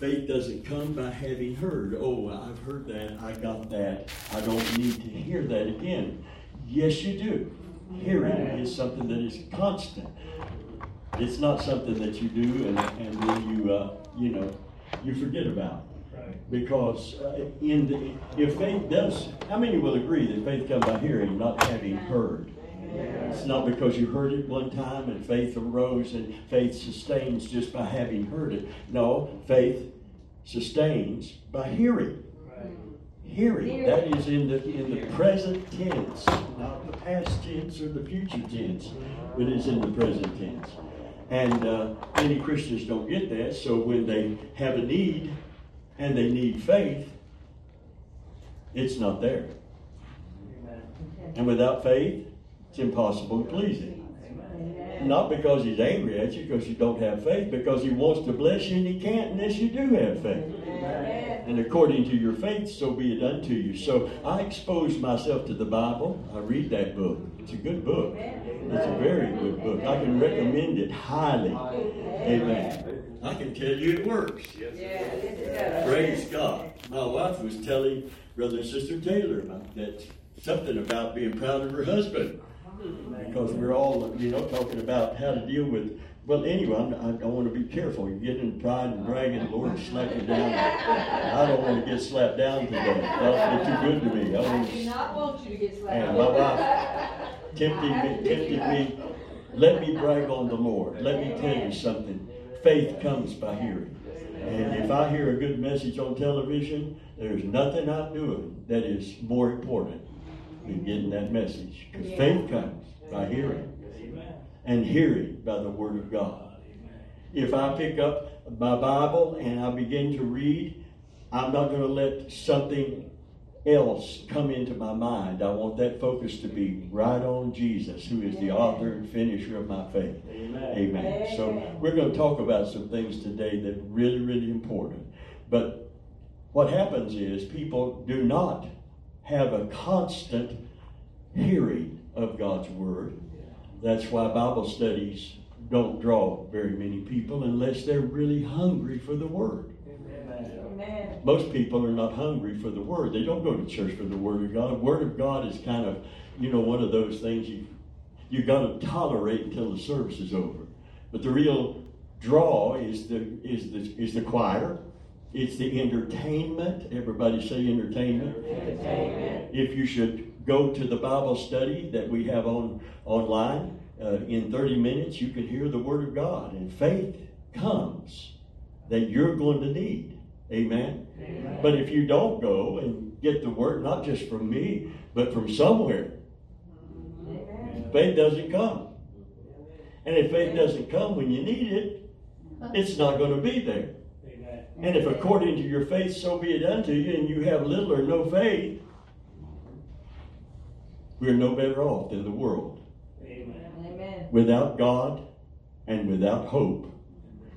faith doesn't come by having heard. Oh, I've heard that, I got that, I don't need to hear that again. Yes, you do. Hearing is something that is constant. It's not something that you do and, and then you, uh, you know, you forget about. Because uh, in the, if faith does, how many will agree that faith comes by hearing, not having heard? It's not because you heard it one time and faith arose and faith sustains just by having heard it. No, faith sustains by hearing. Hearing. That is in the in the present tense, not the past tense or the future tense, but it's in the present tense. And uh, many Christians don't get that, so when they have a need and they need faith, it's not there. And without faith, it's impossible to please Him. Not because He's angry at you because you don't have faith, because He wants to bless you and He can't unless you do have faith. And according to your faith, so be it unto you. So I expose myself to the Bible. I read that book. It's a good book. It's a very good book. I can recommend it highly. Amen. I can tell you it works. Praise God. My wife was telling Brother and Sister Taylor about that something about being proud of her husband because we're all, you know, talking about how to deal with. Well, anyway, I'm, I, I want to be careful. You get in pride and bragging, the Lord slap you down. I don't want to get slapped down today. That's too good to me. I, I do not want you to get slapped. And my wife tempting me, tempting me. Let me brag on the Lord. Let me tell you something. Faith comes by hearing. And if I hear a good message on television, there's nothing I'm doing that is more important than getting that message. Because faith comes by hearing. And hearing by the Word of God. If I pick up my Bible and I begin to read, I'm not going to let something else come into my mind. I want that focus to be right on Jesus, who is the author and finisher of my faith. Amen. Amen. So we're going to talk about some things today that are really, really important. But what happens is people do not have a constant hearing of God's Word. That's why Bible studies don't draw very many people unless they're really hungry for the Word. Amen. Most people are not hungry for the Word. They don't go to church for the Word of God. The Word of God is kind of, you know, one of those things you you got to tolerate until the service is over. But the real draw is the is the is the choir. It's the entertainment. Everybody say entertainment. entertainment. If you should go to the Bible study that we have on online. Uh, in 30 minutes, you can hear the Word of God, and faith comes that you're going to need. Amen? Amen? But if you don't go and get the Word, not just from me, but from somewhere, Amen. faith doesn't come. And if faith doesn't come when you need it, it's not going to be there. And if according to your faith so be it unto you, and you have little or no faith, we're no better off than the world. Amen. Without God and without hope.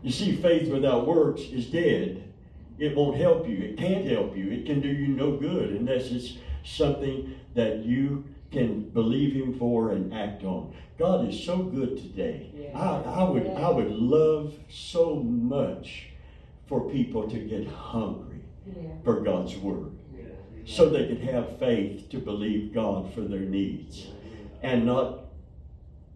You see, faith without works is dead. It won't help you. It can't help you. It can do you no good unless it's something that you can believe Him for and act on. God is so good today. Yeah. I, I would I would love so much for people to get hungry yeah. for God's word so they could have faith to believe God for their needs and not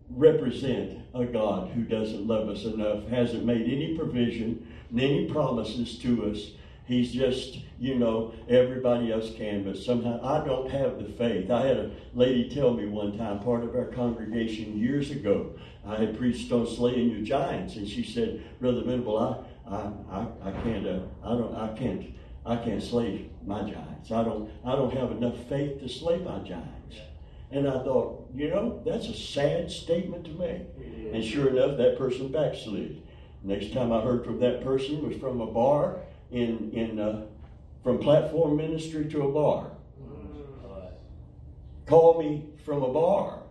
represent a God who doesn't love us enough, hasn't made any provision, any promises to us. He's just, you know, everybody else can, but somehow I don't have the faith. I had a lady tell me one time, part of our congregation years ago, I had preached on slaying your giants, and she said, Brother Venable, I, I, I, I can't, uh, I don't, I can't I can't slay my giants. I don't, I don't have enough faith to slay my giants. And I thought, you know, that's a sad statement to make. And sure enough, that person backslid. Next time I heard from that person was from a bar in, in uh, from platform ministry to a bar. Called me from a bar,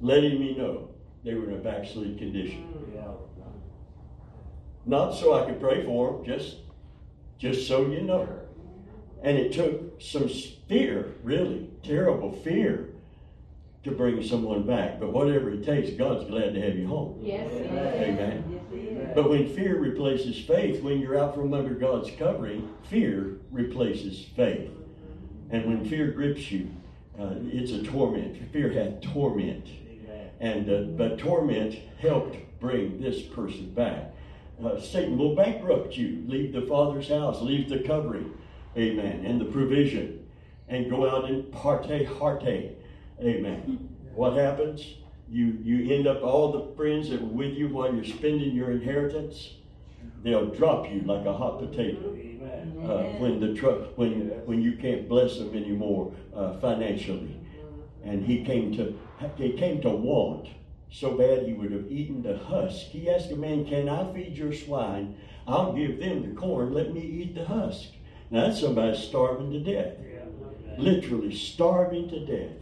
letting me know they were in a backslid condition. Not so I could pray for them, just just so you know. And it took some fear, really, terrible fear, to bring someone back. But whatever it takes, God's glad to have you home. Yes. Amen. Yes, But when fear replaces faith, when you're out from under God's covering, fear replaces faith. And when fear grips you, uh, it's a torment. Fear hath torment. And uh, but torment helped bring this person back. Uh, Satan will bankrupt you. Leave the father's house. Leave the covering. Amen. And the provision. And go out and parte, partay. Amen. What happens? You you end up all the friends that were with you while you're spending your inheritance. They'll drop you like a hot potato uh, when the tr- when when you can't bless them anymore uh, financially. And he came to he came to want so bad he would have eaten the husk. He asked a man, "Can I feed your swine? I'll give them the corn. Let me eat the husk." Now that's somebody starving to death, literally starving to death.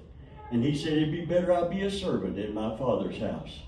And he said, It'd be better I be a servant in my father's house.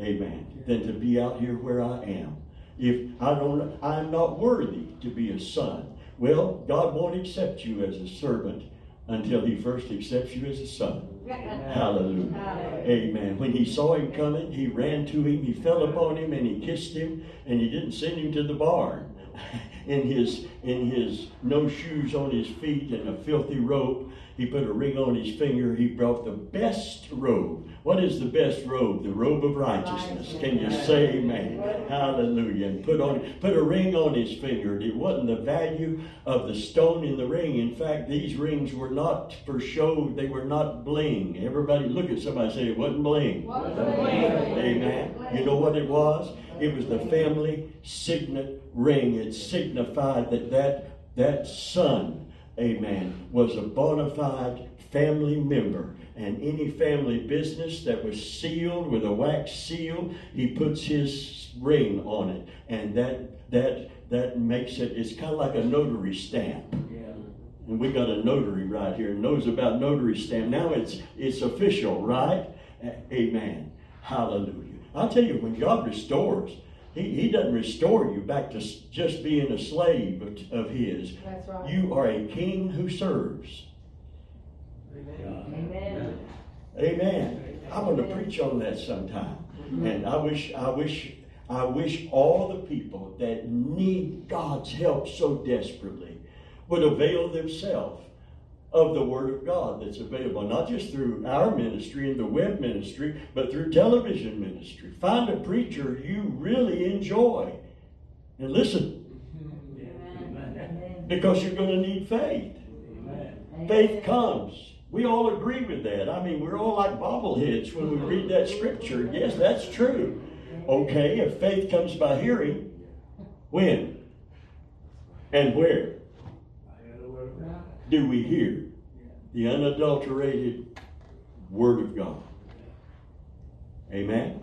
Amen. Than to be out here where I am. If I don't I'm not worthy to be a son. Well, God won't accept you as a servant until he first accepts you as a son. Hallelujah. Amen. When he saw him coming, he ran to him, he fell upon him, and he kissed him, and he didn't send him to the barn in his in his no shoes on his feet and a filthy robe. He put a ring on his finger. He brought the best robe. What is the best robe? The robe of righteousness. Can you say amen? Hallelujah. And put on put a ring on his finger. It wasn't the value of the stone in the ring. In fact, these rings were not for show. They were not bling. Everybody look at somebody say it wasn't bling. Amen. You know what it was? It was the family signet ring. It signified that that, that son, amen, was a bona fide family member. And any family business that was sealed with a wax seal, he puts his ring on it. And that that that makes it it's kind of like a notary stamp. Yeah. And we got a notary right here knows about notary stamp. Now it's it's official, right? Amen. Hallelujah. I'll tell you, when God restores, he, he doesn't restore you back to just being a slave of, of His. That's right. You are a king who serves. Amen. Amen. I'm going to preach on that sometime. Mm-hmm. And I wish, I wish, I wish all the people that need God's help so desperately would avail themselves of the Word of God that's available, not just through our ministry and the web ministry, but through television ministry. Find a preacher you really enjoy and listen. Because you're going to need faith. Faith comes. We all agree with that. I mean, we're all like bobbleheads when we read that scripture. Yes, that's true. Okay, if faith comes by hearing, when? And where? Do we hear the unadulterated Word of God? Amen?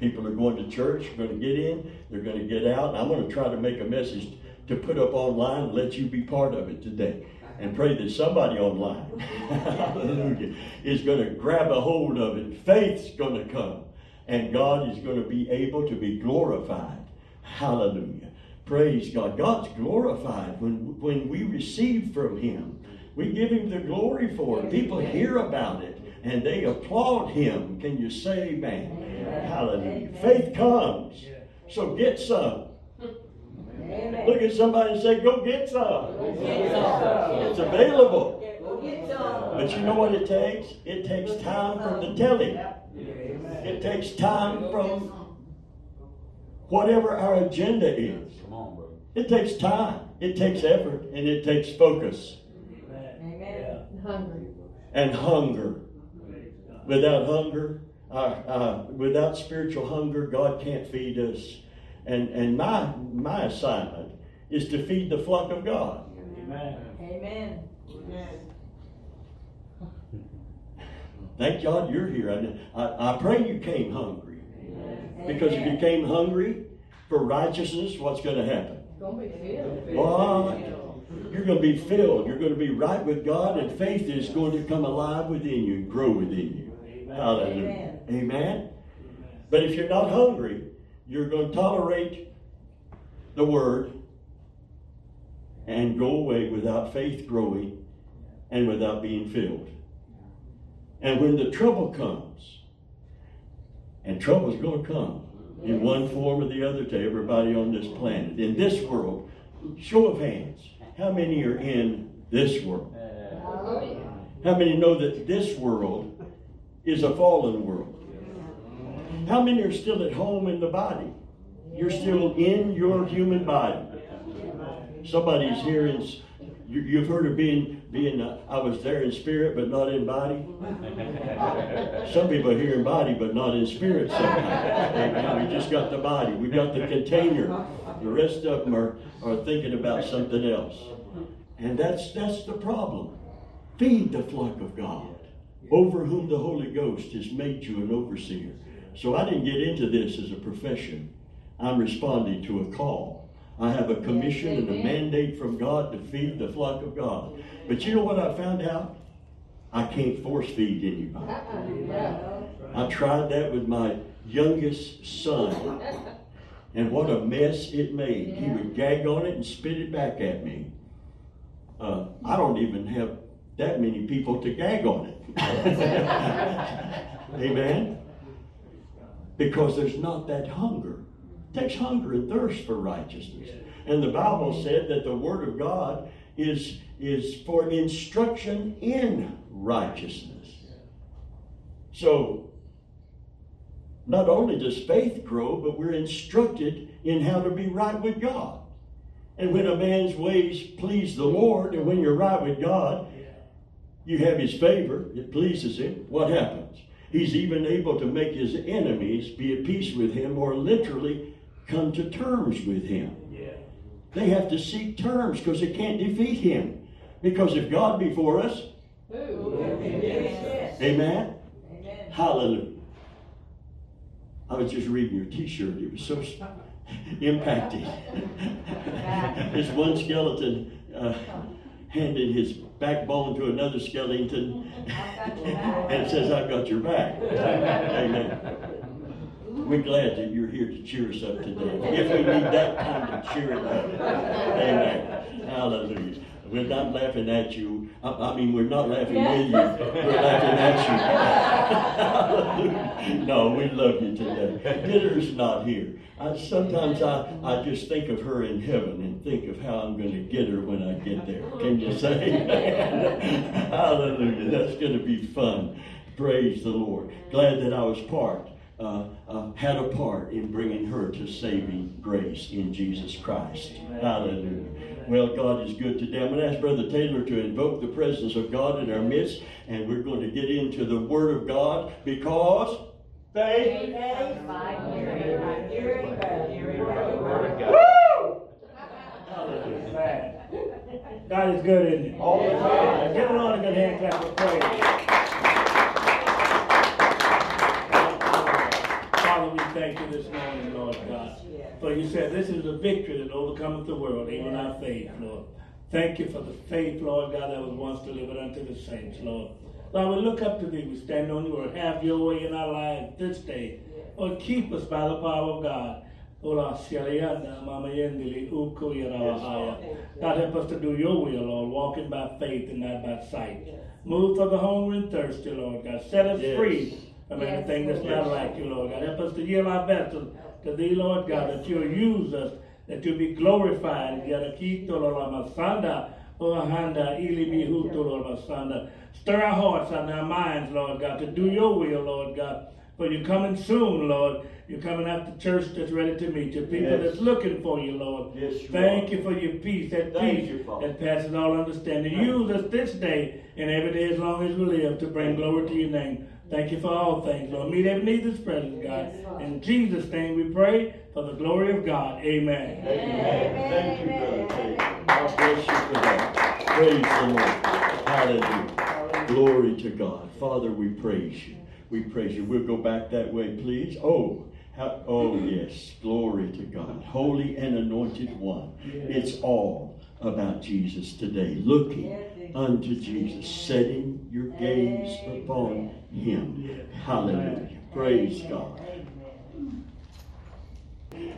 People are going to church, going to get in, they're going to get out. I'm going to try to make a message to put up online and let you be part of it today. And pray that somebody online, hallelujah, is going to grab a hold of it. Faith's going to come. And God is going to be able to be glorified. Hallelujah. Praise God. God's glorified when, when we receive from Him. We give Him the glory for it. People hear about it and they applaud Him. Can you say amen? amen. Hallelujah. Amen. Faith comes. So get some. Amen. Look at somebody and say, Go get some. Go get some. It's available. Go get some. But you know what it takes? It takes time from the telling. It takes time from whatever our agenda is. It takes time, it takes effort, and it takes focus. Amen. Hungry. And hunger. Without hunger, uh, uh, without spiritual hunger, God can't feed us. And and my my assignment is to feed the flock of God. Amen. Amen. Thank God you're here. I, I pray you came hungry. Because if you came hungry for righteousness, what's going to happen? Going to be filled. You're going to be filled. You're going to be right with God, and faith is going to come alive within you and grow within you. Amen. Hallelujah. Amen. Amen. But if you're not hungry, you're going to tolerate the word and go away without faith growing and without being filled. And when the trouble comes, and trouble's going to come, in one form or the other to everybody on this planet. In this world, show of hands, how many are in this world? How many know that this world is a fallen world? How many are still at home in the body? You're still in your human body. Somebody's here in you, have heard of being being. Uh, I was there in spirit, but not in body. Some people are here in body, but not in spirit. Sometimes we just got the body. We got the container. The rest of them are, are thinking about something else, and that's that's the problem. Feed the flock of God, over whom the Holy Ghost has made you an overseer. So I didn't get into this as a profession. I'm responding to a call. I have a commission and a mandate from God to feed the flock of God. But you know what I found out? I can't force feed anybody. Uh-uh. I tried that with my youngest son. And what a mess it made. He would gag on it and spit it back at me. Uh, I don't even have that many people to gag on it. Amen? Because there's not that hunger takes hunger and thirst for righteousness. And the Bible said that the Word of God is, is for instruction in righteousness. So, not only does faith grow, but we're instructed in how to be right with God. And when a man's ways please the Lord, and when you're right with God, you have his favor, it pleases him, what happens? He's even able to make his enemies be at peace with him, or literally come to terms with him. Yeah. They have to seek terms because they can't defeat him. Because if God be for us, Amen. Amen. Hallelujah. I was just reading your T-shirt. It was so impacting. this one skeleton uh, handed his backbone to another skeleton and says, "I've got your back." Amen. We're glad that you're here to cheer us up today. If we need that kind of cheering up. Amen. Hallelujah. We're not laughing at you. I, I mean, we're not laughing with you. We're laughing at you. no, we love you today. Dinner's not here. I, sometimes I, I just think of her in heaven and think of how I'm going to get her when I get there. Can you say? Hallelujah. That's going to be fun. Praise the Lord. Glad that I was part uh, uh, had a part in bringing her to saving grace in Jesus Christ. Hallelujah. Well, God is good today. I'm going to ask Brother Taylor to invoke the presence of God in our midst, and we're going to get into the Word of God because faith. God is good, isn't he? All the time. Give along a good hand clap of praise. Thank you this morning, Lord God. For you said this is a victory that overcometh the world, even our faith, Lord. Thank you for the faith, Lord God, that was once delivered unto the saints, Lord. Lord, we look up to thee. We stand on your word. Have your way in our lives this day. Lord, keep us by the power of God. God, help us to do your will, Lord, walking by faith and not by sight. Move for the hungry and thirsty, Lord God. Set us yes. free of yes. anything that's not like you, Lord God. Help us to yield our vessels to thee, Lord God, that you'll use us, that you'll be glorified. Stir our hearts and our minds, Lord God, to do your will, Lord God. For you're coming soon, Lord. You're coming after church that's ready to meet you. People yes. that's looking for you, Lord. Yes, you Thank are. you for your peace, that Thank peace you, that passes all understanding. Use us this day and every day as long as we live to bring glory to your name. Thank you for all things, Lord. Meet every need this presence, God. In Jesus' name we pray for the glory of God. Amen. Amen. Thank you, brother. God bless you for that. Praise the Lord. Hallelujah. Glory to God. Father, we praise you. We praise you. We'll go back that way, please. Oh, how, oh yes. Glory to God. Holy and anointed one. It's all about Jesus today. Looking unto Jesus, setting your gaze upon him. Hallelujah. Praise God.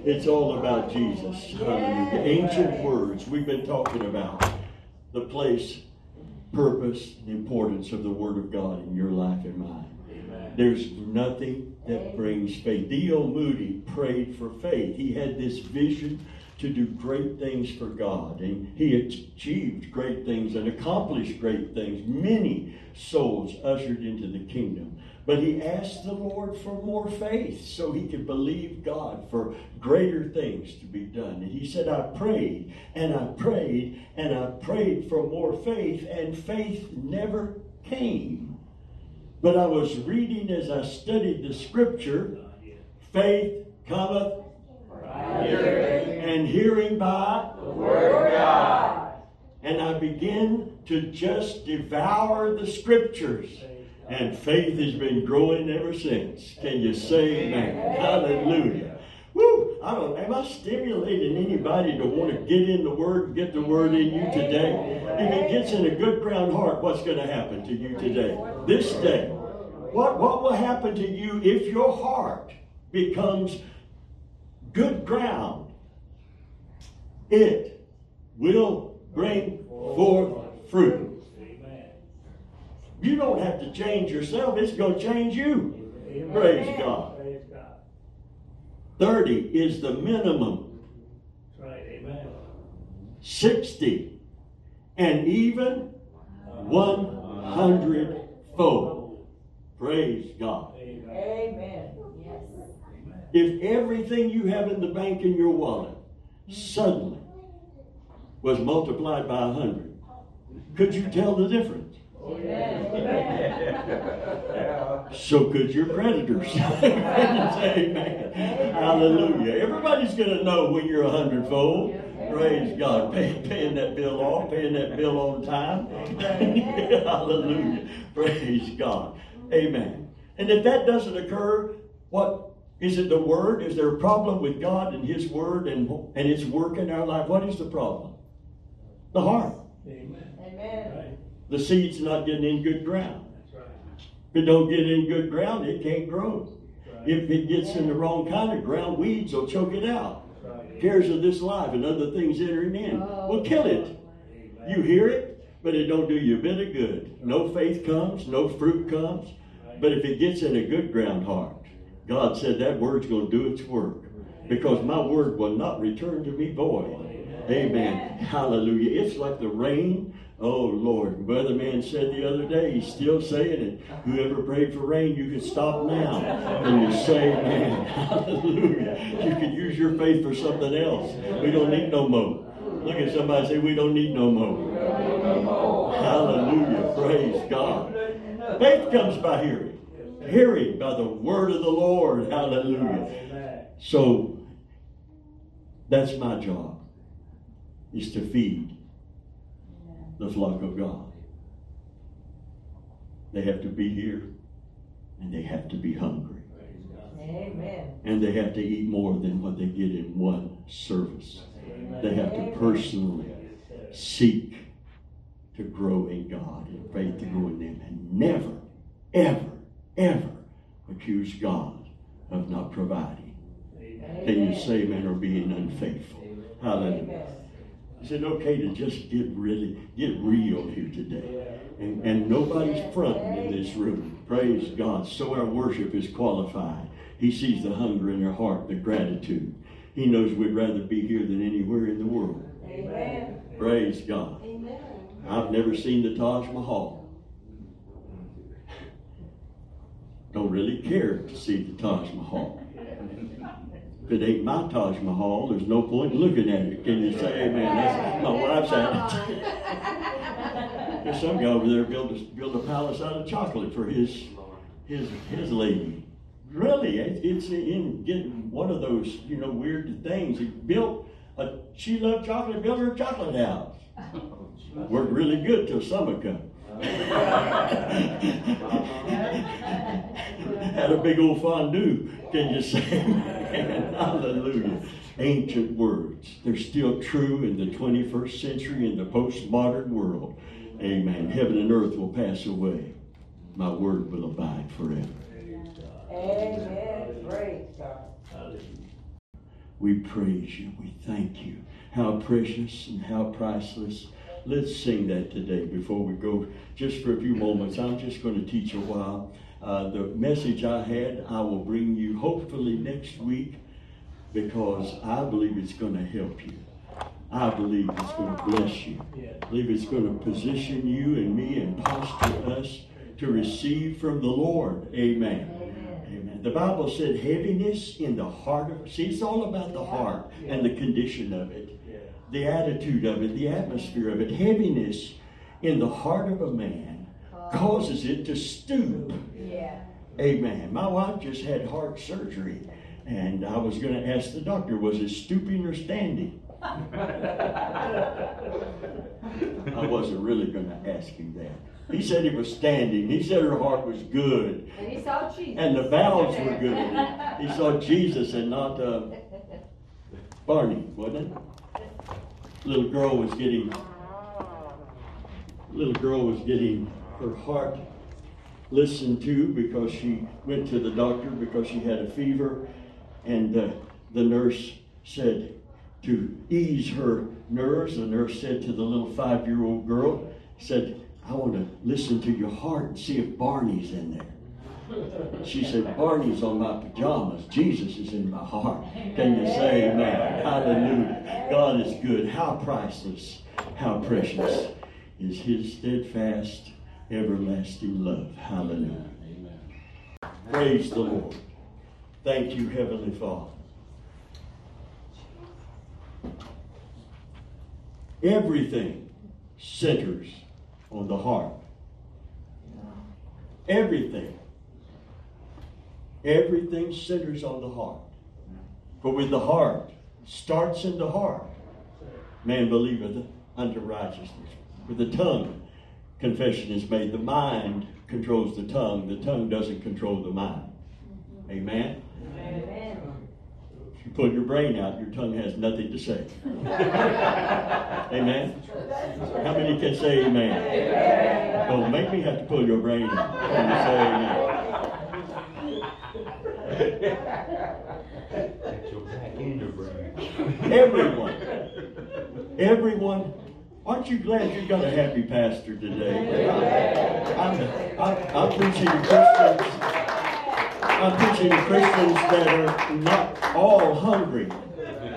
It's all about Jesus. Hallelujah. The ancient words we've been talking about the place, purpose, importance of the Word of God in your life and mine. There's nothing that brings faith. D.L. Moody prayed for faith. He had this vision to do great things for God, and he achieved great things and accomplished great things. Many souls ushered into the kingdom. But he asked the Lord for more faith so he could believe God for greater things to be done. And he said, I prayed and I prayed and I prayed for more faith, and faith never came. But I was reading as I studied the scripture faith cometh hearing. And hearing by the word of God. And I begin to just devour the scriptures. And faith has been growing ever since. Can you say amen? Hallelujah. Woo! I don't am I stimulating anybody to want to get in the word and get the word in you today? If it gets in a good ground heart, what's going to happen to you today? This day. What what will happen to you if your heart becomes good ground? It will bring forth fruit. You don't have to change yourself, it's going to change you. Amen. Praise God. Praise God. 30 is the minimum. Right, amen. 60 and even 100 fold. Praise God. Amen. Yes. If everything you have in the bank in your wallet suddenly was multiplied by 100, could you tell the difference? so could your creditors. Amen. Hallelujah. Everybody's going to know when you're a hundredfold. Praise God. Pay, paying that bill off, paying that bill on time. Hallelujah. Praise God. Amen. And if that doesn't occur, what is it the word? Is there a problem with God and His word and, and its work in our life? What is the problem? The heart. Amen. Amen. Right the seed's not getting in good ground. If it don't get in good ground, it can't grow. If it gets in the wrong kind of ground, weeds will choke it out. Cares of this life and other things entering in oh. will kill it. You hear it, but it don't do you a bit of good. No faith comes, no fruit comes. But if it gets in a good ground heart, God said that word's going to do its work. Because my word will not return to me void. Amen. Hallelujah. It's like the rain Oh Lord, Brother Man said the other day, he's still saying it. Whoever prayed for rain, you can stop now. And you say, man, hallelujah. You can use your faith for something else. We don't need no more. Look at somebody say, we don't need no more. Hallelujah. Praise God. Faith comes by hearing. Hearing by the word of the Lord. Hallelujah. So that's my job. Is to feed the flock of God. They have to be here and they have to be hungry. Amen. And they have to eat more than what they get in one service. Amen. They have to personally seek to grow in God and faith to grow in them and never, ever, ever accuse God of not providing. Amen. Can you say, man, or being unfaithful? Hallelujah. Is it okay to just get really, get real here today? And, and nobody's fronting in this room. Praise God. So our worship is qualified. He sees the hunger in our heart, the gratitude. He knows we'd rather be here than anywhere in the world. Amen. Praise God. Amen. I've never seen the Taj Mahal. Don't really care to see the Taj Mahal. It ain't my Taj Mahal, there's no point in looking at it. Can you say amen? That's my wife's attitude. There's some guy over there built a, built a palace out of chocolate for his his his lady. Really, it's in getting one of those you know weird things. He built a she loved chocolate, built her chocolate house. Worked really good till summer come. Had a big old fondue. Can you say Hallelujah. Ancient words. They're still true in the 21st century in the postmodern world. Amen. Heaven and earth will pass away. My word will abide forever. Amen. Praise God. Hallelujah. We praise you. We thank you. How precious and how priceless. Let's sing that today before we go just for a few moments. I'm just going to teach a while. Uh, the message I had, I will bring you hopefully next week because I believe it's going to help you. I believe it's going to bless you. I believe it's going to position you and me and posture us to receive from the Lord. Amen. Amen. The Bible said heaviness in the heart of see, it's all about the heart and the condition of it, the attitude of it, the atmosphere of it. Heaviness in the heart of a man causes it to stoop. Amen. My wife just had heart surgery, and I was going to ask the doctor, was it stooping or standing? I wasn't really going to ask him that. He said he was standing. He said her heart was good. And he saw Jesus. And the valves were good. He saw Jesus and not uh, Barney, wasn't it? Little girl was getting little girl was getting her heart listened to because she went to the doctor because she had a fever, and uh, the nurse said to ease her nerves. The nurse said to the little five-year-old girl, said, "I want to listen to your heart and see if Barney's in there." She said, Barney's on my pajamas. Jesus is in my heart. Can you say amen? Hallelujah. God is good. How priceless, how precious is his steadfast, everlasting love. Hallelujah. Amen. Praise the Lord. Thank you, Heavenly Father. Everything centers on the heart. Everything. Everything centers on the heart. For with the heart, starts in the heart, man believeth unto righteousness. With the tongue, confession is made. The mind controls the tongue. The tongue doesn't control the mind. Amen? Amen. If you pull your brain out, your tongue has nothing to say. amen? How many can say amen? Don't make me have to pull your brain out. Can you say amen? Get your back in your brain. Everyone. Everyone. Aren't you glad you got a happy pastor today? I'm, preaching to Christians. I'm preaching Christians that are not all hungry.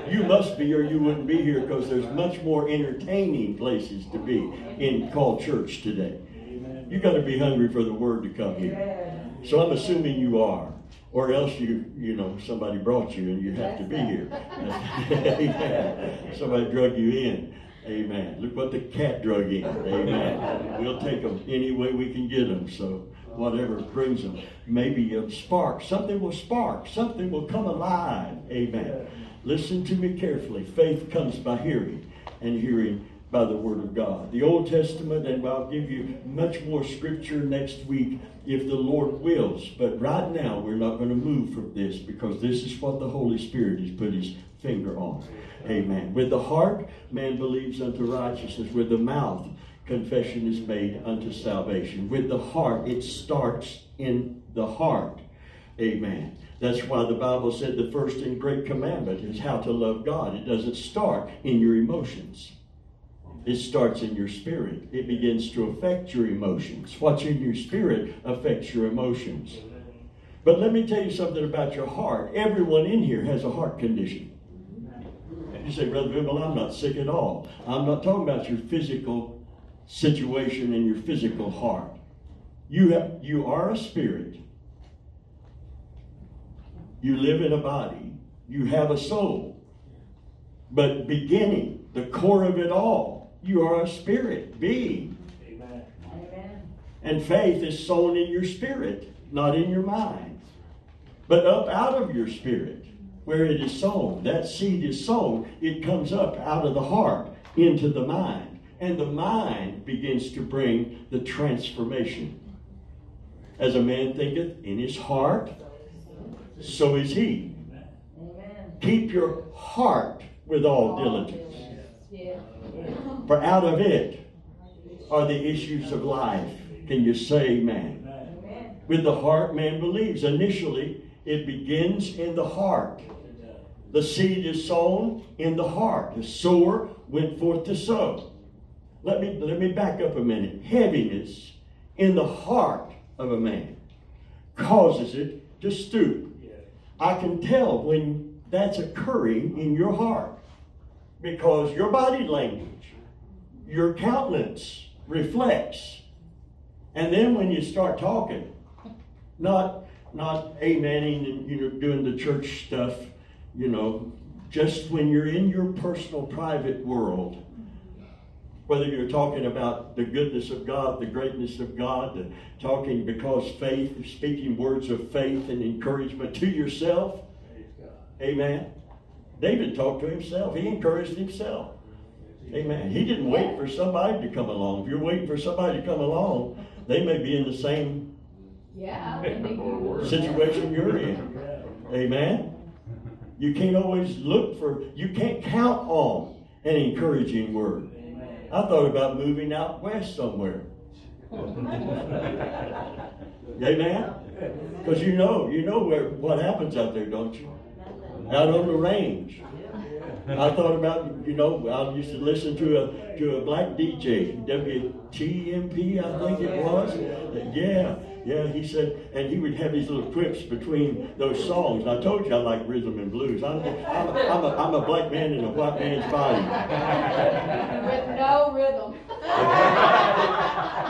You must be, or you wouldn't be here, because there's much more entertaining places to be in called church today. You've got to be hungry for the word to come here. So I'm assuming you are, or else you, you know, somebody brought you and you have to be here. Somebody drug you in. Amen. Look what the cat drug in. Amen. We'll take them any way we can get them. So whatever brings them, maybe a spark. Something will spark. Something will come alive. Amen. Listen to me carefully. Faith comes by hearing, and hearing by the Word of God. The Old Testament, and I'll give you much more scripture next week if the Lord wills. But right now, we're not going to move from this because this is what the Holy Spirit has put his finger on. Amen. With the heart, man believes unto righteousness. With the mouth, confession is made unto salvation. With the heart, it starts in the heart. Amen. That's why the Bible said the first and great commandment is how to love God. It doesn't start in your emotions. It starts in your spirit. It begins to affect your emotions. What's in your spirit affects your emotions. But let me tell you something about your heart. Everyone in here has a heart condition. You say, Brother Venable, I'm not sick at all. I'm not talking about your physical situation and your physical heart. You, have, you are a spirit. You live in a body. You have a soul. But beginning, the core of it all, you are a spirit being. Amen. Amen. And faith is sown in your spirit, not in your mind. But up out of your spirit, where it is sown. That seed is sown, it comes up out of the heart into the mind. And the mind begins to bring the transformation. As a man thinketh in his heart, so is he. Amen. Keep your heart with all diligence. For out of it are the issues of life. Can you say? Amen. With the heart, man believes. Initially, it begins in the heart. The seed is sown in the heart. The sower went forth to sow. Let me, let me back up a minute. Heaviness in the heart of a man causes it to stoop. I can tell when that's occurring in your heart because your body language, your countenance reflects. And then when you start talking, not not amening and you know doing the church stuff, you know, just when you're in your personal private world, whether you're talking about the goodness of God, the greatness of God, the talking because faith, speaking words of faith and encouragement to yourself. Amen. David talked to himself. He encouraged himself. Amen. He didn't wait for somebody to come along. If you're waiting for somebody to come along, they may be in the same Yeah. situation you're in. Amen. You can't always look for, you can't count on an encouraging word. I thought about moving out west somewhere. Amen. Because you know, you know where what happens out there, don't you? Out on the range. I thought about, you know, I used to listen to a to a black DJ, WTMP, I think it was. Yeah, yeah. He said, and he would have these little quips between those songs. And I told you I like rhythm and blues. I'm, I'm, I'm, a, I'm a black man in a white man's body With no rhythm.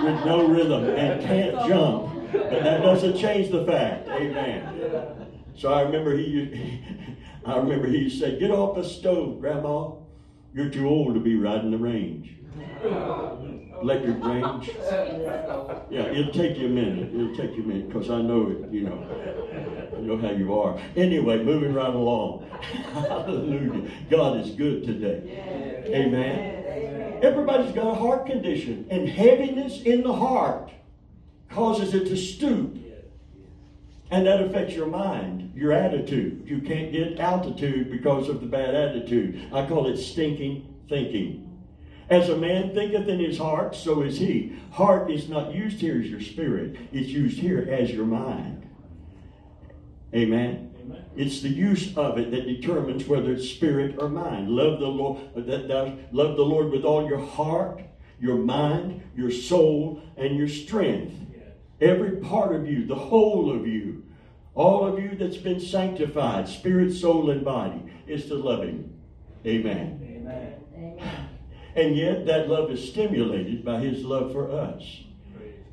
with no rhythm and can't jump. But that doesn't change the fact. Amen. So I remember he, I remember he said, "Get off the stove, Grandma. You're too old to be riding the range." Electric range. Yeah, it'll take you a minute. It'll take you a minute because I know it. You know, I know how you are. Anyway, moving right along. Hallelujah. God is good today. Amen. Everybody's got a heart condition, and heaviness in the heart causes it to stoop. And that affects your mind, your attitude. You can't get altitude because of the bad attitude. I call it stinking thinking. As a man thinketh in his heart, so is he. Heart is not used here as your spirit, it's used here as your mind. Amen. Amen. It's the use of it that determines whether it's spirit or mind. Love the Lord. Uh, that, that, love the Lord with all your heart, your mind, your soul, and your strength. Every part of you, the whole of you, all of you that's been sanctified, spirit, soul, and body, is to love Him. Amen. Amen. And yet that love is stimulated by His love for us.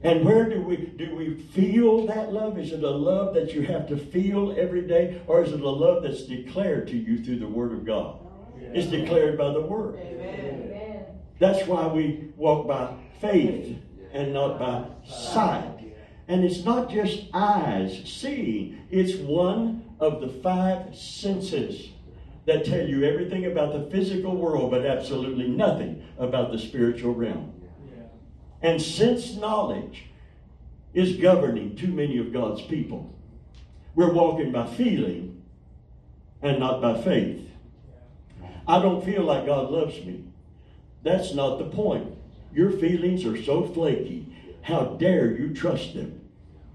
And where do we do we feel that love? Is it a love that you have to feel every day, or is it a love that's declared to you through the Word of God? It's declared by the Word. Amen. That's why we walk by faith and not by sight. And it's not just eyes seeing, it's one of the five senses that tell you everything about the physical world, but absolutely nothing about the spiritual realm. And since knowledge is governing too many of God's people. We're walking by feeling and not by faith. I don't feel like God loves me. That's not the point. Your feelings are so flaky. How dare you trust them?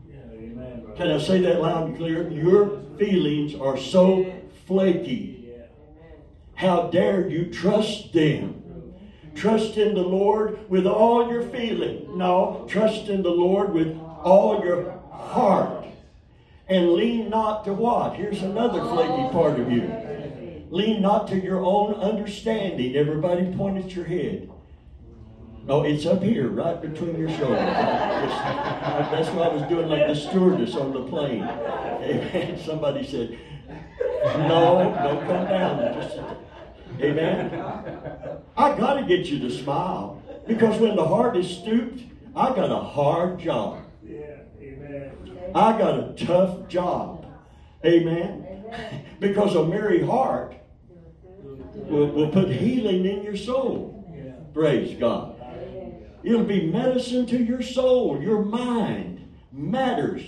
Yeah, amen. Can I say that loud and clear? Your feelings are so flaky. How dare you trust them? Trust in the Lord with all your feeling. No, trust in the Lord with all your heart. And lean not to what? Here's another flaky part of you. Lean not to your own understanding. Everybody point at your head. No, it's up here, right between your shoulders. That's why I was doing like the stewardess on the plane. Amen. Somebody said, no, don't come down. Just, amen. I got to get you to smile because when the heart is stooped, I got a hard job. Yeah, amen. I got a tough job. Amen. Because a merry heart will, will put healing in your soul. Yeah. Praise God. It'll be medicine to your soul. Your mind matters.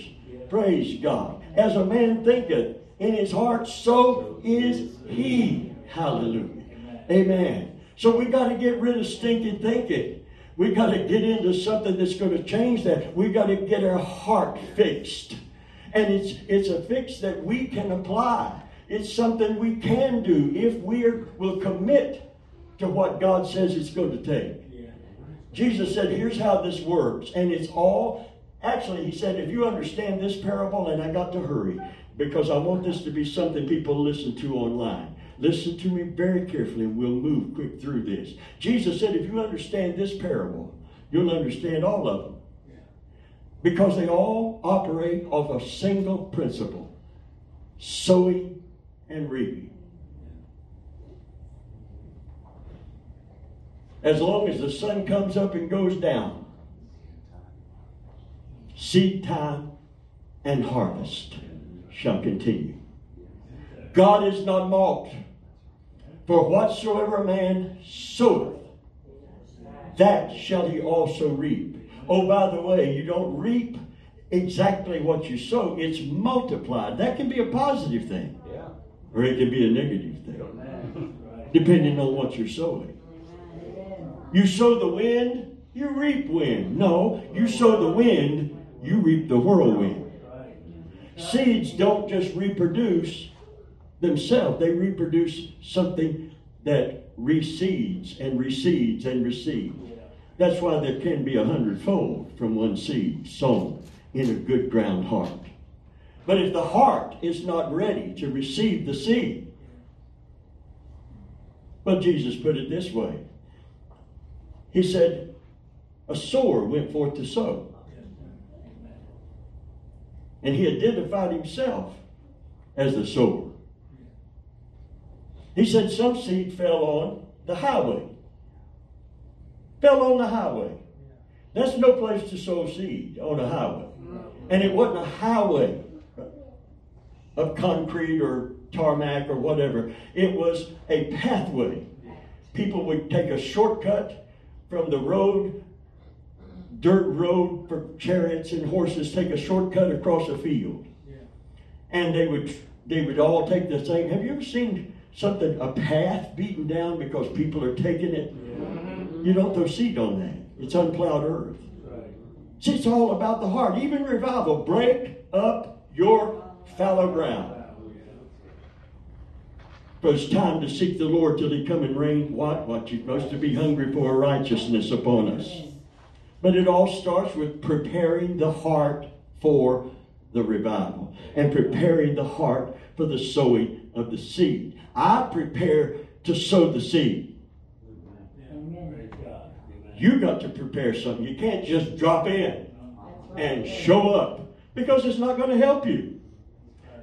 Praise God. As a man thinketh in his heart, so is he. Hallelujah. Amen. So we got to get rid of stinking thinking. We got to get into something that's going to change that. We got to get our heart fixed. And it's it's a fix that we can apply. It's something we can do if we will commit to what God says it's going to take. Jesus said, here's how this works. And it's all Actually, he said, if you understand this parable, and I got to hurry because I want this to be something people listen to online. Listen to me very carefully and we'll move quick through this. Jesus said, if you understand this parable, you'll understand all of them. Because they all operate off a single principle sowing and reaping. As long as the sun comes up and goes down, seed time and harvest shall continue. God is not mocked. For whatsoever a man soweth, that shall he also reap. Oh, by the way, you don't reap exactly what you sow, it's multiplied. That can be a positive thing, Yeah. or it can be a negative thing, depending on what you're sowing. You sow the wind, you reap wind. No, you sow the wind, you reap the whirlwind. Seeds don't just reproduce themselves, they reproduce something that reseeds and reseeds and reseeds. That's why there can be a hundredfold from one seed sown in a good ground heart. But if the heart is not ready to receive the seed, well, Jesus put it this way He said, A sower went forth to sow. And he identified himself as the sower. He said some seed fell on the highway. Fell on the highway. That's no place to sow seed on a highway. And it wasn't a highway of concrete or tarmac or whatever. It was a pathway. People would take a shortcut from the road, dirt road for chariots and horses, take a shortcut across a field. And they would they would all take the same. Have you ever seen something a path beaten down because people are taking it? Mm-hmm. You don't throw seed on that. It's unplowed earth. See, it's all about the heart. Even revival, break up your fallow ground. For it's time to seek the Lord till he come and rain what? What you supposed to be hungry for righteousness upon us. But it all starts with preparing the heart for the revival and preparing the heart for the sowing of the seed. I prepare to sow the seed. You got to prepare something. You can't just drop in and show up because it's not going to help you.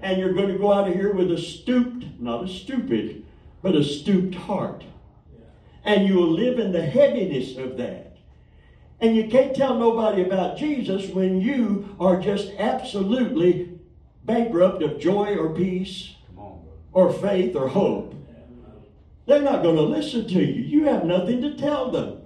And you're going to go out of here with a stooped, not a stupid, but a stooped heart. And you will live in the heaviness of that. And you can't tell nobody about Jesus when you are just absolutely bankrupt of joy or peace. Or faith or hope. They're not going to listen to you. You have nothing to tell them.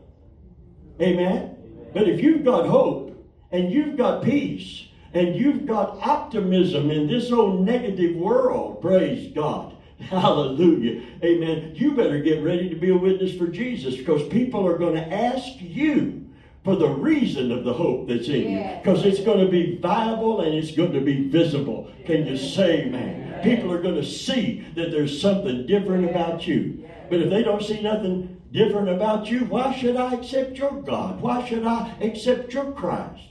Amen? But if you've got hope and you've got peace and you've got optimism in this old negative world, praise God. Hallelujah. Amen. You better get ready to be a witness for Jesus because people are going to ask you for the reason of the hope that's in you because it's going to be viable and it's going to be visible. Can you say, man? People are going to see that there's something different about you. But if they don't see nothing different about you, why should I accept your God? Why should I accept your Christ?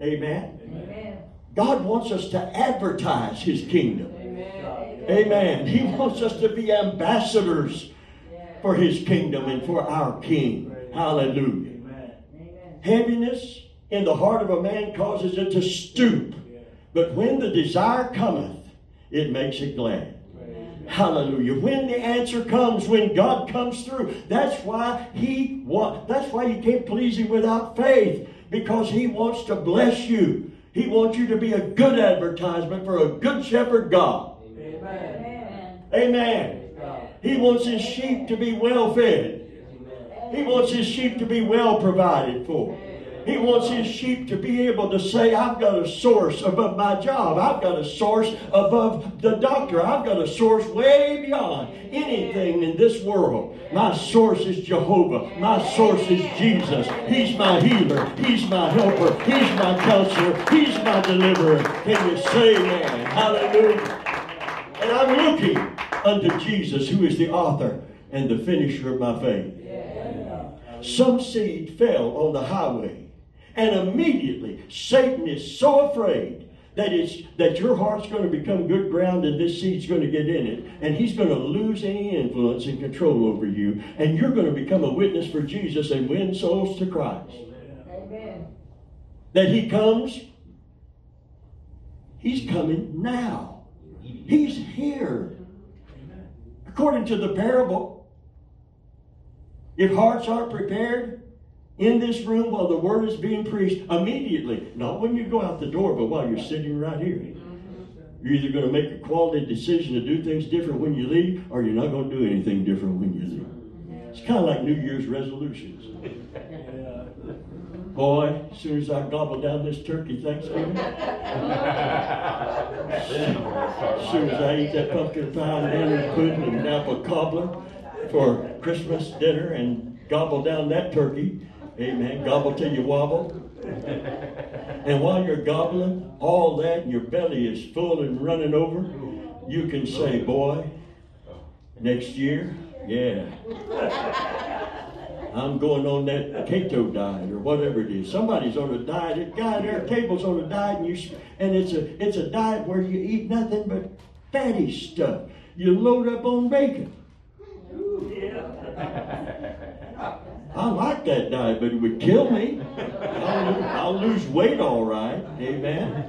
Amen. Amen. God wants us to advertise his kingdom. Amen. Amen. He wants us to be ambassadors for his kingdom and for our king. Hallelujah. Amen. Heaviness in the heart of a man causes it to stoop. But when the desire cometh, it makes it glad. Hallelujah. When the answer comes, when God comes through, that's why he want, that's why you can't please him without faith. Because he wants to bless you. He wants you to be a good advertisement for a good shepherd God. Amen. Amen. He wants his sheep to be well fed. He wants his sheep to be well provided for. He wants his sheep to be able to say, I've got a source above my job. I've got a source above the doctor. I've got a source way beyond anything in this world. My source is Jehovah. My source is Jesus. He's my healer. He's my helper. He's my counselor. He's my deliverer. Can you say amen? Hallelujah. And I'm looking unto Jesus, who is the author and the finisher of my faith. Some seed fell on the highway, And immediately, Satan is so afraid that it's that your heart's going to become good ground and this seed's going to get in it and he's going to lose any influence and control over you and you're going to become a witness for jesus and win souls to christ. Amen. that he comes he's coming now. He's here. According to the parable if hearts aren't prepared in this room while the word is being preached immediately. Not when you go out the door, but while you're sitting right here. Mm-hmm. You're either going to make a quality decision to do things different when you leave, or you're not going to do anything different when you leave. It's kind of like New Year's resolutions. Boy, as soon as I gobble down this turkey Thanksgiving, as soon as I eat that pumpkin pie and lemon pudding and apple cobbler for Christmas dinner and gobble down that turkey, amen, gobble till you wobble. And while you're gobbling all that your belly is full and running over, you can say, boy, next year, yeah. I'm going on that keto diet or whatever it is. Somebody's on a diet. A guy their table's on a diet, and you and it's a it's a diet where you eat nothing but fatty stuff. You load up on bacon. I like that diet, but it would kill me. I'll, lose, I'll lose weight all right. Amen.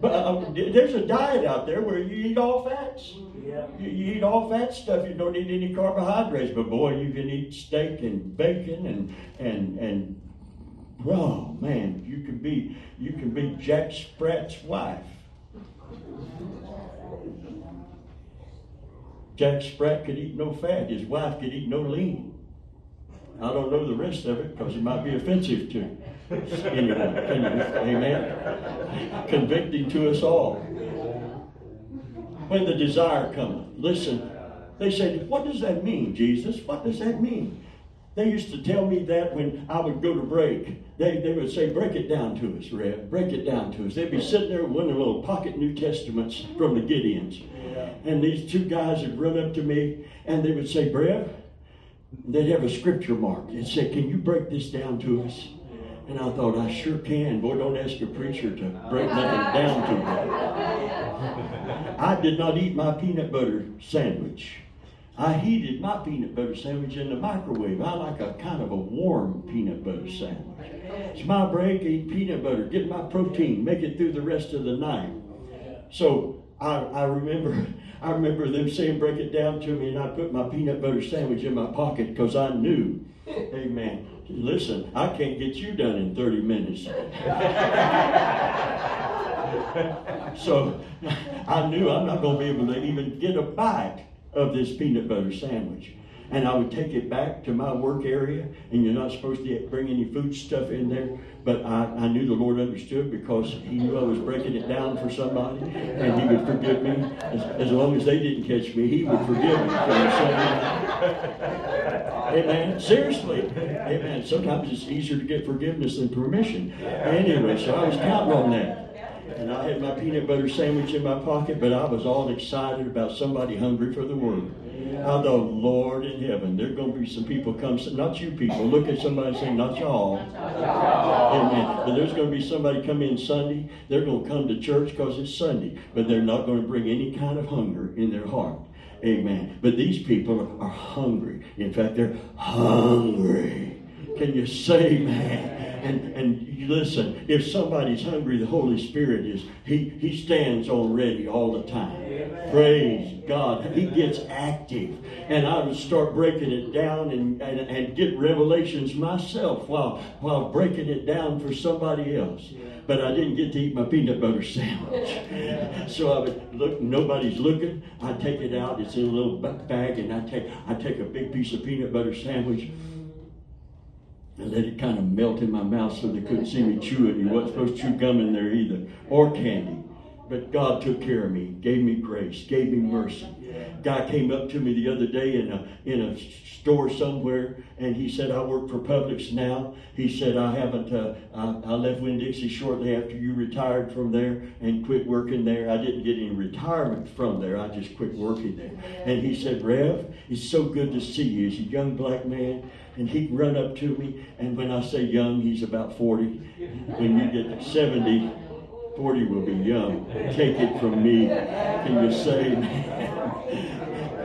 But uh, there's a diet out there where you eat all fats. Yeah. You, you eat all fat stuff. You don't eat any carbohydrates. But boy, you can eat steak and bacon and and and oh man, you can be you can be Jack Sprat's wife. Jack Sprat could eat no fat. His wife could eat no lean. I don't know the rest of it because it might be offensive to anyone. Amen. Convicting to us all. When the desire cometh, listen. They said, "What does that mean, Jesus? What does that mean?" They used to tell me that when I would go to break. They, they would say, break it down to us, Rev. Break it down to us. They'd be sitting there with one of the little pocket New Testaments from the Gideons. And these two guys would run up to me and they would say, Brev, they'd have a scripture mark. They'd say, Can you break this down to us? And I thought, I sure can. Boy, don't ask a preacher to break nothing down to me. I did not eat my peanut butter sandwich. I heated my peanut butter sandwich in the microwave. I like a kind of a warm peanut butter sandwich. It's my break, eat peanut butter, get my protein, make it through the rest of the night. So I, I remember I remember them saying, break it down to me, and I put my peanut butter sandwich in my pocket because I knew, amen. Listen, I can't get you done in 30 minutes. so I knew I'm not going to be able to even get a bite of this peanut butter sandwich. And I would take it back to my work area, and you're not supposed to bring any food stuff in there. But I, I knew the Lord understood because He knew I was breaking it down for somebody, and He would forgive me. As, as long as they didn't catch me, He would forgive me. Amen. Seriously. Amen. Sometimes it's easier to get forgiveness than permission. Anyway, so I was counting on that. And I had my peanut butter sandwich in my pocket, but I was all excited about somebody hungry for the word. I thought, Lord in heaven, there are going to be some people come, not you people. Look at somebody and say, not y'all. Amen. But there's going to be somebody come in Sunday. They're going to come to church because it's Sunday, but they're not going to bring any kind of hunger in their heart. Amen. But these people are hungry. In fact, they're hungry. Can you say, man? And and listen, if somebody's hungry, the Holy Spirit is he he stands on ready all the time. Praise God. He gets active. And I would start breaking it down and, and, and get revelations myself while while breaking it down for somebody else. But I didn't get to eat my peanut butter sandwich. so I would look, nobody's looking. I take it out, it's in a little bag, and I take I take a big piece of peanut butter sandwich and let it kind of melt in my mouth so they couldn't see me chew it. You wasn't supposed to chew gum in there either, or candy. But God took care of me, gave me grace, gave me mercy. Guy came up to me the other day in a in a store somewhere, and he said, "I work for Publix now." He said, "I haven't. Uh, I, I left Winn Dixie shortly after you retired from there and quit working there. I didn't get any retirement from there. I just quit working there." And he said, "Rev, it's so good to see you." He's a young black man, and he'd run up to me, and when I say young, he's about forty. When you get to seventy. 40 will be young. Take it from me. Can you say,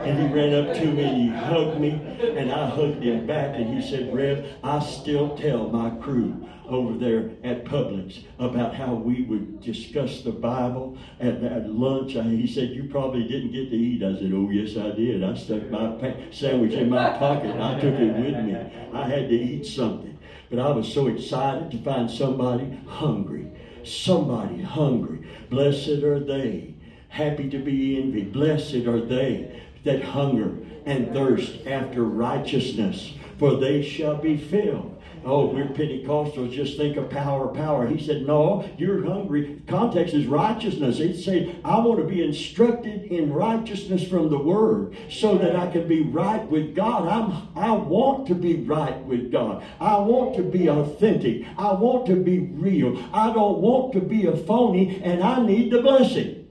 And he ran up to me and he hugged me, and I hugged him back, and he said, Rev, I still tell my crew over there at Publix about how we would discuss the Bible at, at lunch. I, he said, You probably didn't get to eat. I said, Oh, yes, I did. I stuck my pa- sandwich in my pocket. I took it with me. I had to eat something. But I was so excited to find somebody hungry. Somebody hungry. Blessed are they. Happy to be envied. Blessed are they that hunger and thirst after righteousness, for they shall be filled. Oh, we're Pentecostals, just think of power, power. He said, No, you're hungry. Context is righteousness. He said, I want to be instructed in righteousness from the Word so that I can be right with God. I'm, I want to be right with God. I want to be authentic. I want to be real. I don't want to be a phony, and I need the blessing.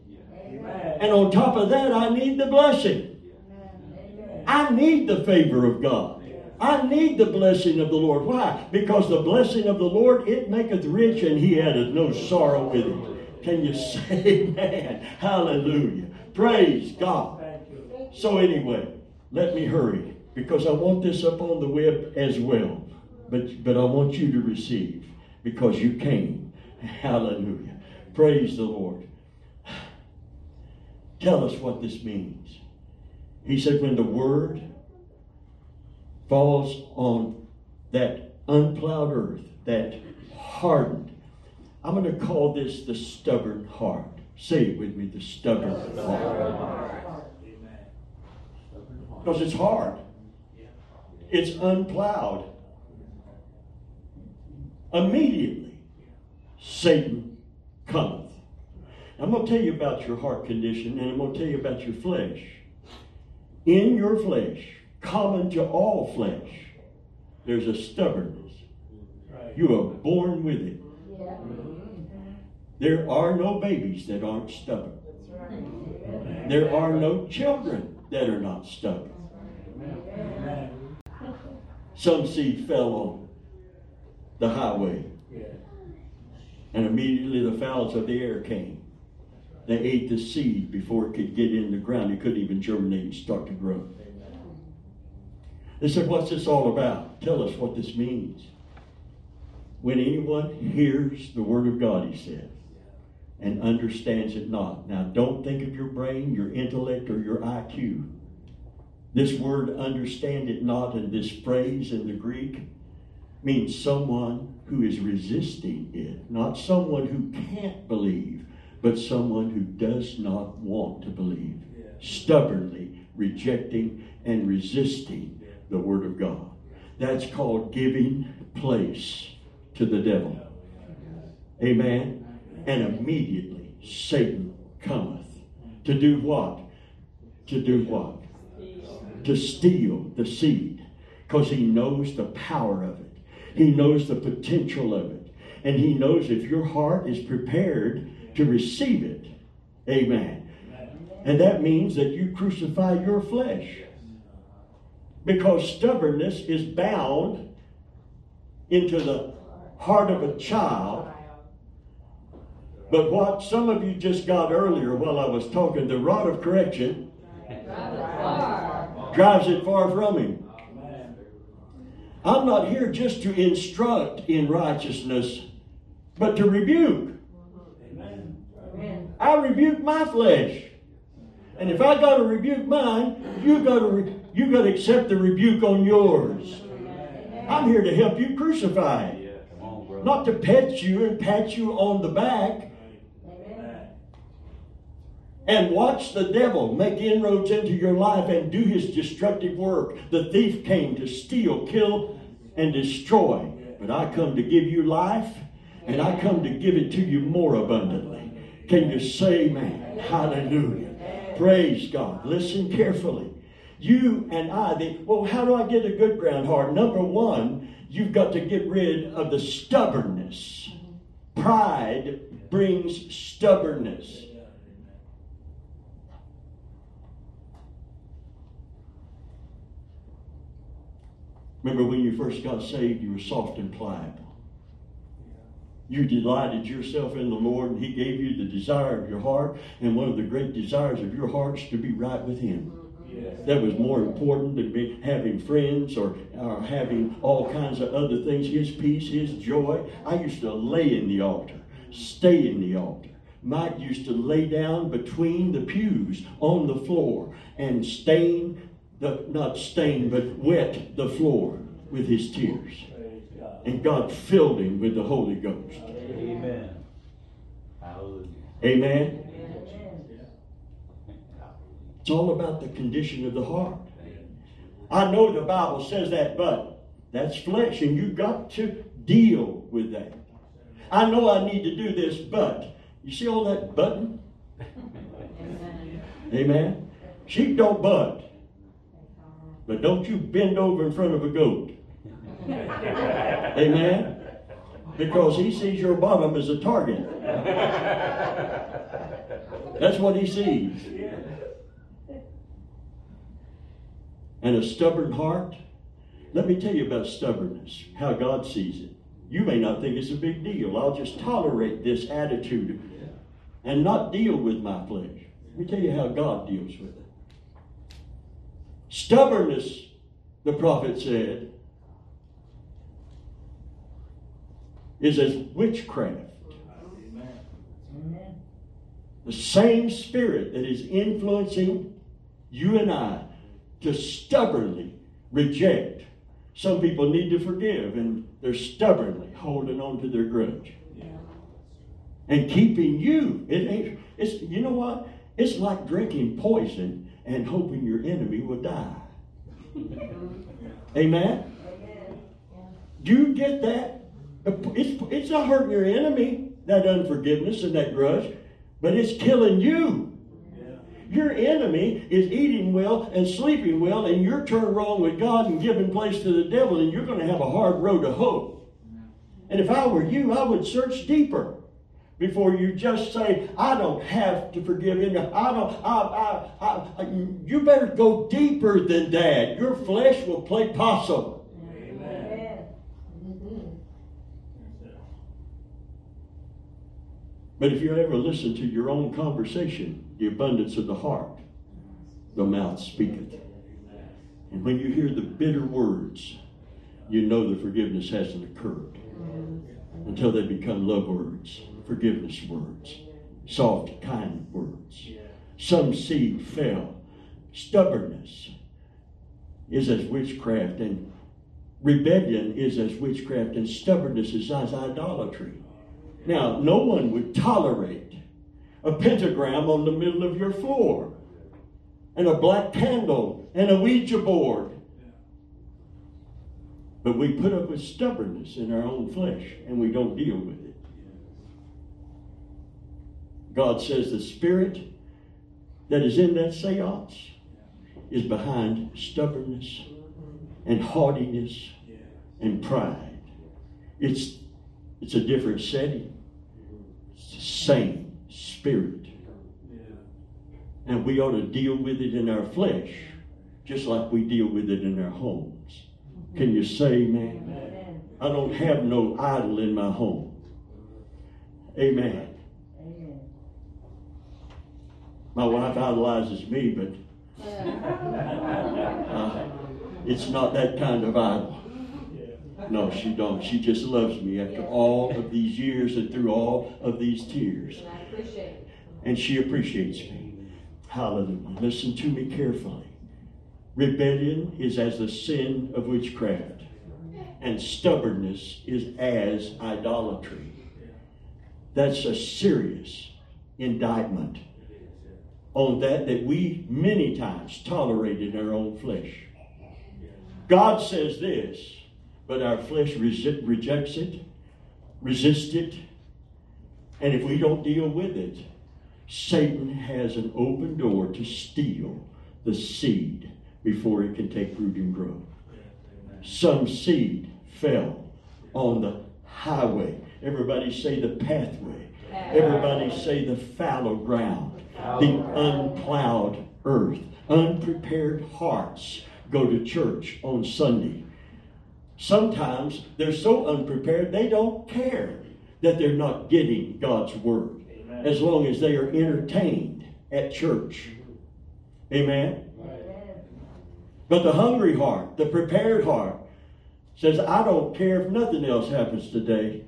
And on top of that, I need the blessing. I need the favor of God. I need the blessing of the Lord. Why? Because the blessing of the Lord, it maketh rich and he addeth no sorrow with it. Can you say amen? Hallelujah. Praise God. So anyway, let me hurry because I want this up on the web as well. But, but I want you to receive because you came. Hallelujah. Praise the Lord. Tell us what this means. He said, when the word falls on that unplowed earth, that hardened, I'm going to call this the stubborn heart. Say it with me, the stubborn heart. Because it's hard. It's unplowed. Immediately, Satan cometh. I'm going to tell you about your heart condition and I'm going to tell you about your flesh. In your flesh, common to all flesh, there's a stubbornness. You are born with it. There are no babies that aren't stubborn. There are no children that are not stubborn. Some seed fell on the highway, and immediately the fowls of the air came. They ate the seed before it could get in the ground. It couldn't even germinate and start to grow. They said, What's this all about? Tell us what this means. When anyone hears the word of God, he said, and understands it not. Now, don't think of your brain, your intellect, or your IQ. This word, understand it not, and this phrase in the Greek means someone who is resisting it, not someone who can't believe, but someone who does not want to believe, stubbornly rejecting and resisting the Word of God. That's called giving place to the devil. Amen. And immediately Satan cometh to do what? To do what? To steal the seed. Because he knows the power of it. He knows the potential of it. And he knows if your heart is prepared to receive it. Amen. And that means that you crucify your flesh. Because stubbornness is bound into the heart of a child. But what some of you just got earlier while I was talking, the rod of correction drives it far from him. I'm not here just to instruct in righteousness, but to rebuke. I rebuke my flesh. And if I got to rebuke mine, you got to re- you got to accept the rebuke on yours. I'm here to help you crucify not to pet you and pat you on the back and watch the devil make inroads into your life and do his destructive work. The thief came to steal, kill, and destroy. But I come to give you life, and I come to give it to you more abundantly. Can you say amen? Hallelujah. Praise God. Listen carefully. You and I, the, well, how do I get a good ground heart? Number one, you've got to get rid of the stubbornness. Pride brings stubbornness. Remember when you first got saved, you were soft and pliable. You delighted yourself in the Lord, and He gave you the desire of your heart. And one of the great desires of your heart is to be right with Him. That was more important than be having friends or, or having all kinds of other things. His peace, His joy. I used to lay in the altar, stay in the altar. Mike used to lay down between the pews on the floor and stain the not stain but wet the floor with his tears. And God filled him with the Holy Ghost. Amen. Hallelujah. Amen. It's all about the condition of the heart. I know the Bible says that, but that's flesh, and you've got to deal with that. I know I need to do this, but you see all that button? Amen. Sheep don't butt. But don't you bend over in front of a goat. Amen. Because he sees your bottom as a target. That's what he sees. And a stubborn heart. Let me tell you about stubbornness, how God sees it. You may not think it's a big deal. I'll just tolerate this attitude and not deal with my flesh. Let me tell you how God deals with it. Stubbornness, the prophet said, is as witchcraft. The same spirit that is influencing you and I to stubbornly reject. Some people need to forgive, and they're stubbornly holding on to their grudge. And keeping you. It ain't, it's, you know what? It's like drinking poison and hoping your enemy will die. Amen? Do you get that? It's, it's not hurting your enemy, that unforgiveness and that grudge, but it's killing you. Your enemy is eating well and sleeping well, and you're turned wrong with God and giving place to the devil, and you're going to have a hard road to hoe. And if I were you, I would search deeper before you just say, I don't have to forgive him. I don't, I, I, I, you better go deeper than that. Your flesh will play possum. But if you ever listen to your own conversation, the abundance of the heart, the mouth speaketh. And when you hear the bitter words, you know the forgiveness hasn't occurred until they become love words, forgiveness words, soft, kind words. Some seed fell. Stubbornness is as witchcraft, and rebellion is as witchcraft, and stubbornness is as idolatry. Now, no one would tolerate a pentagram on the middle of your floor, and a black candle, and a Ouija board. But we put up with stubbornness in our own flesh, and we don't deal with it. God says the spirit that is in that seance is behind stubbornness and haughtiness and pride. It's, it's a different setting. It's the same spirit. And we ought to deal with it in our flesh, just like we deal with it in our homes. Can you say amen? Amen. I don't have no idol in my home. Amen. Amen. My wife idolizes me, but uh, it's not that kind of idol. No, she don't. She just loves me after all of these years and through all of these tears. And I appreciate it. And she appreciates me. Hallelujah. Listen to me carefully. Rebellion is as the sin of witchcraft, and stubbornness is as idolatry. That's a serious indictment on that that we many times tolerate in our own flesh. God says this, but our flesh resi- rejects it, resists it, and if we don't deal with it, Satan has an open door to steal the seed before it can take root and grow. Some seed fell on the highway. Everybody say the pathway. Everybody say the fallow ground, the unplowed earth. Unprepared hearts go to church on Sunday. Sometimes they're so unprepared they don't care that they're not getting God's word as long as they are entertained at church. Amen. But the hungry heart, the prepared heart, says, I don't care if nothing else happens today.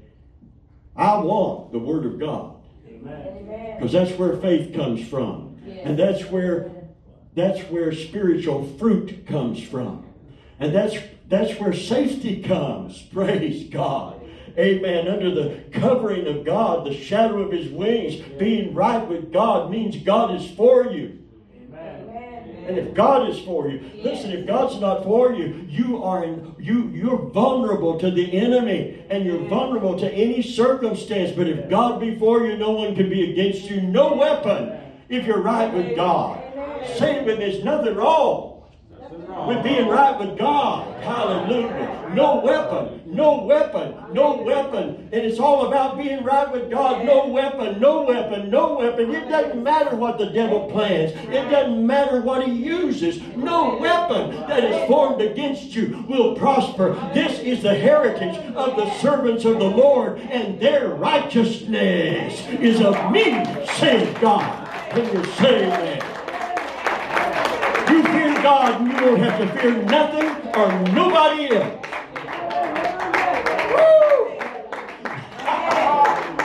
I want the Word of God. Because that's where faith comes from. And that's where that's where spiritual fruit comes from. And that's that's where safety comes. Praise God. Amen. Under the covering of God, the shadow of his wings, being right with God means God is for you. And if God is for you, listen, if God's not for you, you are in, you you're vulnerable to the enemy and you're vulnerable to any circumstance. But if God be for you, no one can be against you. No weapon if you're right with God. It there's nothing wrong with being right with God. Hallelujah. No weapon, no weapon, no weapon. And it's all about being right with God. No weapon, no weapon, no weapon. It doesn't matter what the devil plans, it doesn't matter what he uses. No weapon that is formed against you will prosper. This is the heritage of the servants of the Lord, and their righteousness is of me, says God. Can you say that? You God you don't have to fear nothing or nobody else.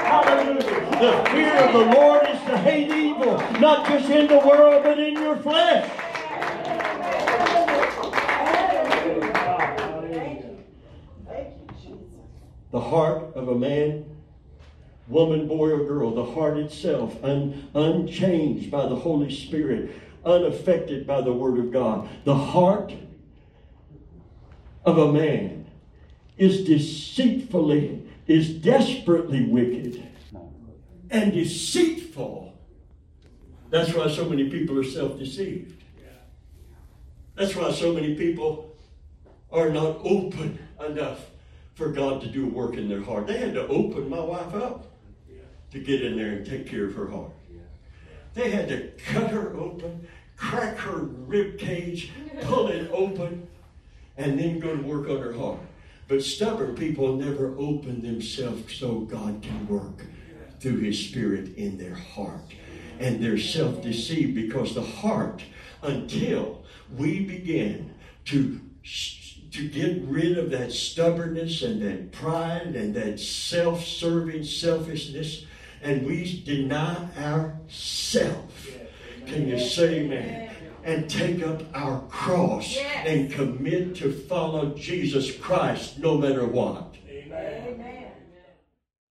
Hallelujah. The fear of the Lord is to hate evil, not just in the world, but in your flesh. The heart of a man, woman, boy, or girl, the heart itself, un, unchanged by the Holy Spirit, unaffected by the Word of God. The heart of a man is deceitfully, is desperately wicked and deceitful. That's why so many people are self deceived. That's why so many people are not open enough for God to do work in their heart. They had to open my wife up to get in there and take care of her heart. They had to cut her open, crack her rib cage, pull it open, and then go to work on her heart. But stubborn people never open themselves so God can work through His Spirit in their heart. And they're self deceived because the heart, until we begin to, to get rid of that stubbornness and that pride and that self serving selfishness, and we deny ourselves. Can you say amen? And take up our cross Yes. and commit to follow Jesus Christ no matter what. Amen.